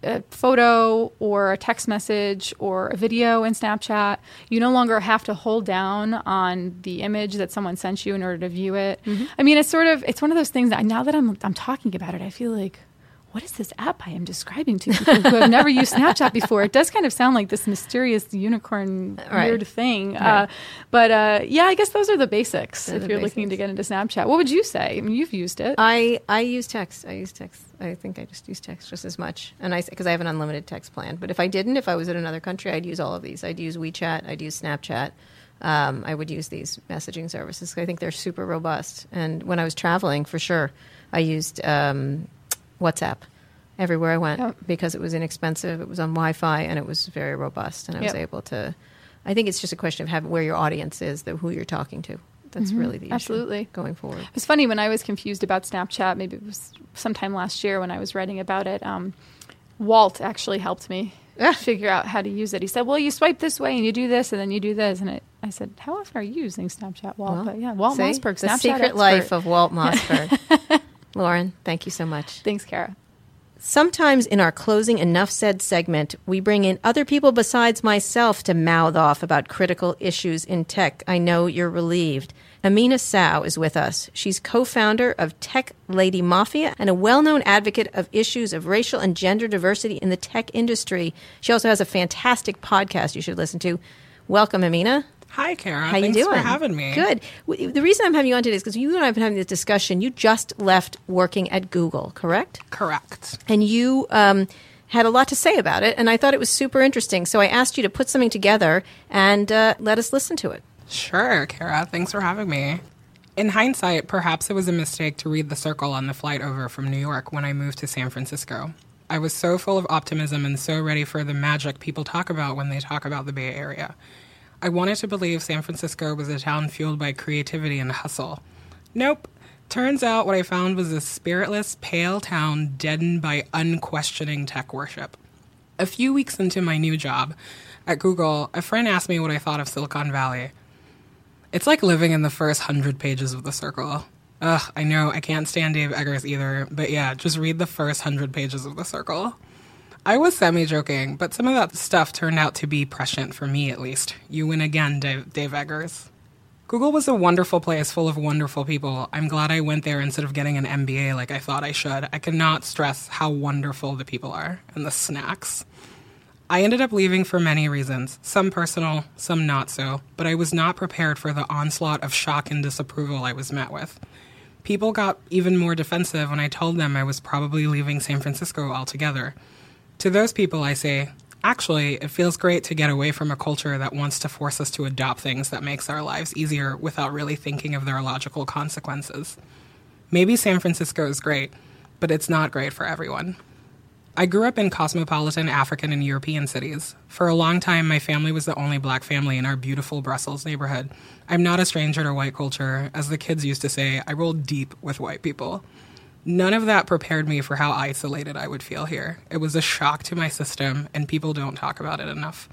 a photo or a text message or a video in Snapchat. You no longer have to hold down on the image that someone sent you in order to view it. Mm-hmm. I mean, it's sort of it's one of those things that now that I'm I'm talking about it, I feel like what is this app I am describing to people who have never used Snapchat before? It does kind of sound like this mysterious unicorn right. weird thing. Right. Uh, but uh, yeah, I guess those are the basics They're if the you're basics. looking to get into Snapchat. What would you say? I mean, you've used it. I, I use text. I use text. I think I just use text just as much. And I, because I have an unlimited text plan. But if I didn't, if I was in another country, I'd use all of these. I'd use WeChat, I'd use Snapchat. Um, I would use these messaging services. I think they're super robust. And when I was traveling, for sure, I used um, WhatsApp everywhere I went yep. because it was inexpensive. It was on Wi-Fi and it was very robust, and I was able to. I think it's just a question of having where your audience is, the, who you're talking to. That's mm-hmm. really the absolutely going forward. It's funny when I was confused about Snapchat. Maybe it was sometime last year when I was writing about it. Um, Walt actually helped me figure out how to use it. He said, "Well, you swipe this way and you do this, and then you do this." And it, I said, "How often are you using Snapchat, Walt?" Well, but yeah, Walt see, Mossberg, the Snapchat secret expert. life of Walt Mossberg. Lauren, thank you so much. Thanks, Kara. Sometimes in our closing Enough Said segment, we bring in other people besides myself to mouth off about critical issues in tech. I know you're relieved. Amina Sow is with us. She's co founder of Tech Lady Mafia and a well known advocate of issues of racial and gender diversity in the tech industry. She also has a fantastic podcast you should listen to. Welcome, Amina. Hi, Kara. How Thanks you doing? for having me. Good. The reason I'm having you on today is because you and I have been having this discussion. You just left working at Google, correct? Correct. And you um, had a lot to say about it, and I thought it was super interesting. So I asked you to put something together and uh, let us listen to it. Sure, Kara. Thanks for having me. In hindsight, perhaps it was a mistake to read The Circle on the flight over from New York when I moved to San Francisco. I was so full of optimism and so ready for the magic people talk about when they talk about the Bay Area. I wanted to believe San Francisco was a town fueled by creativity and hustle. Nope. Turns out what I found was a spiritless, pale town deadened by unquestioning tech worship. A few weeks into my new job at Google, a friend asked me what I thought of Silicon Valley. It's like living in the first hundred pages of The Circle. Ugh, I know, I can't stand Dave Eggers either, but yeah, just read the first hundred pages of The Circle. I was semi joking, but some of that stuff turned out to be prescient for me at least. You win again, Dave, Dave Eggers. Google was a wonderful place full of wonderful people. I'm glad I went there instead of getting an MBA like I thought I should. I cannot stress how wonderful the people are and the snacks. I ended up leaving for many reasons, some personal, some not so, but I was not prepared for the onslaught of shock and disapproval I was met with. People got even more defensive when I told them I was probably leaving San Francisco altogether. To those people, I say, actually, it feels great to get away from a culture that wants to force us to adopt things that makes our lives easier without really thinking of their logical consequences. Maybe San Francisco is great, but it's not great for everyone. I grew up in cosmopolitan African and European cities. For a long time, my family was the only black family in our beautiful Brussels neighborhood. I'm not a stranger to white culture. As the kids used to say, I roll deep with white people. None of that prepared me for how isolated I would feel here. It was a shock to my system, and people don't talk about it enough.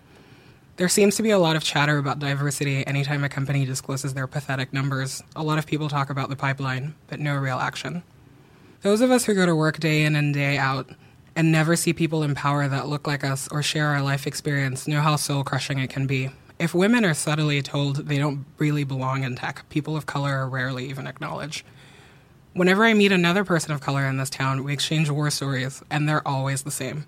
There seems to be a lot of chatter about diversity anytime a company discloses their pathetic numbers. A lot of people talk about the pipeline, but no real action. Those of us who go to work day in and day out and never see people in power that look like us or share our life experience know how soul crushing it can be. If women are subtly told they don't really belong in tech, people of color are rarely even acknowledged. Whenever I meet another person of color in this town, we exchange war stories, and they're always the same.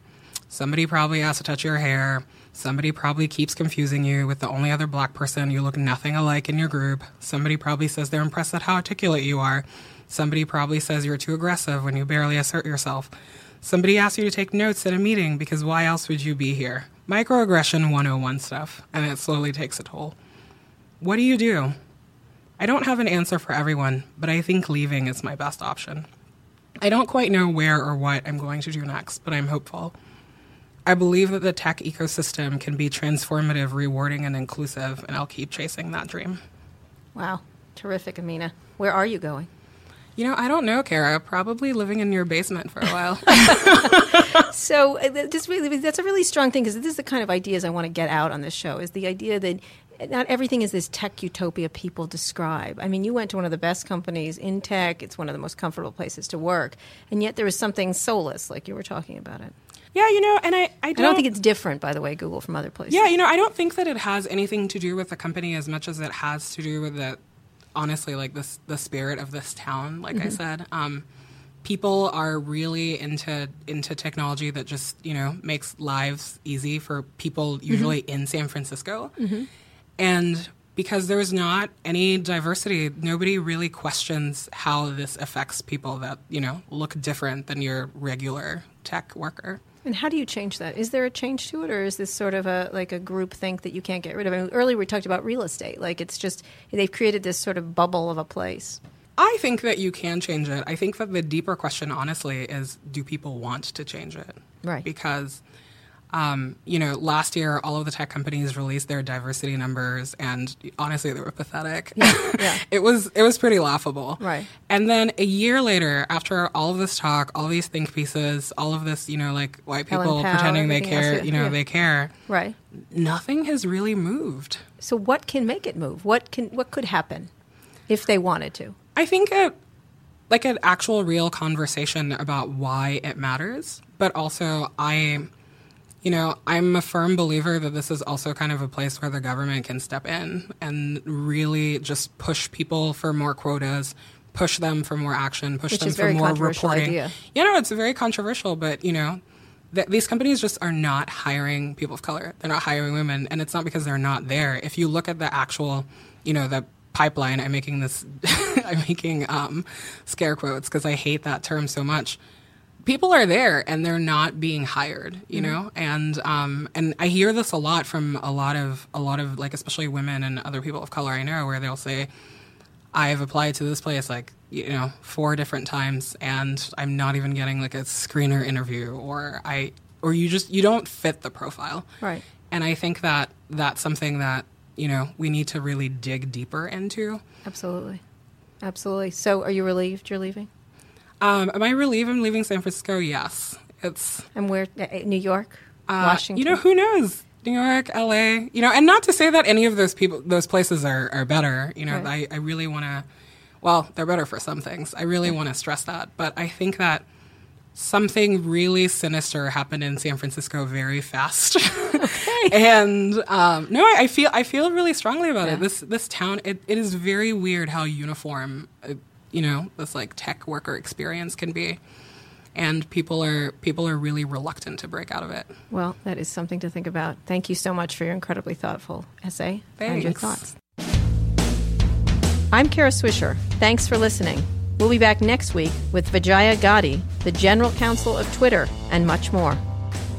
Somebody probably has to touch your hair. Somebody probably keeps confusing you with the only other black person you look nothing alike in your group. Somebody probably says they're impressed at how articulate you are. Somebody probably says you're too aggressive when you barely assert yourself. Somebody asks you to take notes at a meeting because why else would you be here? Microaggression 101 stuff, and it slowly takes a toll. What do you do? I don't have an answer for everyone, but I think leaving is my best option. I don't quite know where or what I'm going to do next, but I'm hopeful. I believe that the tech ecosystem can be transformative, rewarding, and inclusive, and I'll keep chasing that dream. Wow. Terrific, Amina. Where are you going? You know, I don't know, Kara. Probably living in your basement for a while. so, uh, this really, that's a really strong thing because this is the kind of ideas I want to get out on this show. Is the idea that not everything is this tech utopia people describe. I mean, you went to one of the best companies in tech. It's one of the most comfortable places to work, and yet there is something soulless, like you were talking about it. Yeah, you know, and I, I I don't, don't think it's different, by the way, Google from other places. Yeah, you know, I don't think that it has anything to do with the company as much as it has to do with the, honestly, like this the spirit of this town. Like I mm-hmm. said, um, people are really into into technology that just you know makes lives easy for people mm-hmm. usually in San Francisco, mm-hmm. And because there's not any diversity, nobody really questions how this affects people that you know look different than your regular tech worker. And how do you change that? Is there a change to it, or is this sort of a like a group think that you can't get rid of? I mean, earlier we talked about real estate. Like it's just they've created this sort of bubble of a place. I think that you can change it. I think that the deeper question, honestly, is do people want to change it? Right. Because, um, you know, last year all of the tech companies released their diversity numbers, and honestly, they were pathetic. yeah. it was it was pretty laughable. Right. And then a year later, after all of this talk, all these think pieces, all of this, you know, like white people Powell, pretending they care, you know, yeah. they care. Right. Nothing has really moved. So what can make it move? What can what could happen if they wanted to? I think a, like an actual real conversation about why it matters, but also I, you know, I'm a firm believer that this is also kind of a place where the government can step in and really just push people for more quotas, push them for more action, push Which them for very more reporting. idea. You know, it's very controversial, but you know. Th- these companies just are not hiring people of color. They're not hiring women, and it's not because they're not there. If you look at the actual, you know, the pipeline, I'm making this, I'm making um, scare quotes because I hate that term so much. People are there and they're not being hired, you know, and um, and I hear this a lot from a lot of a lot of like especially women and other people of color I know where they'll say, I've applied to this place like you know four different times and I'm not even getting like a screener interview or I or you just you don't fit the profile. Right. And I think that that's something that you know we need to really dig deeper into. Absolutely. Absolutely. So are you relieved you're leaving? Um, am I relieved I'm leaving San Francisco? Yes. It's And where uh, New York? uh, Washington? You know who knows. New York, LA, you know, and not to say that any of those people, those places are, are better. You know, Right. I, I really want to, well, they're better for some things. I really want to stress that. But I think that something really sinister happened in San Francisco very fast. Okay. and um, no, I, I feel I feel really strongly about Yeah. it. This this town, it, it is very weird how uniform, uh, you know, this like tech worker experience can be. And people are people are really reluctant to break out of it. Well, that is something to think about. Thank you so much for your incredibly thoughtful essay and your thoughts. I'm Kara Swisher. Thanks for listening. We'll be back next week with Vijaya Gadde, the General Counsel of Twitter, and much more.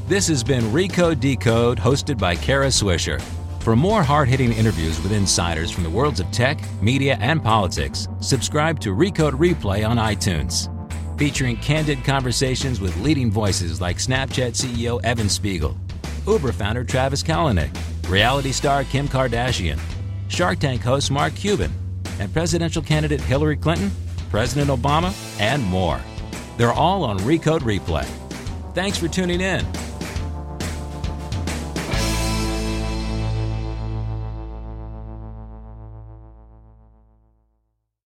This has been Recode Decode, hosted by Kara Swisher. For more hard hitting interviews with insiders from the worlds of tech, media, and politics, subscribe to Recode Replay on iTunes. Featuring candid conversations with leading voices like Snapchat CEO Evan Spiegel, Uber founder Travis Kalanick, reality star Kim Kardashian, Shark Tank host Mark Cuban, and presidential candidate Hillary Clinton, President Obama, and more. They're all on Recode Replay. Thanks for tuning in.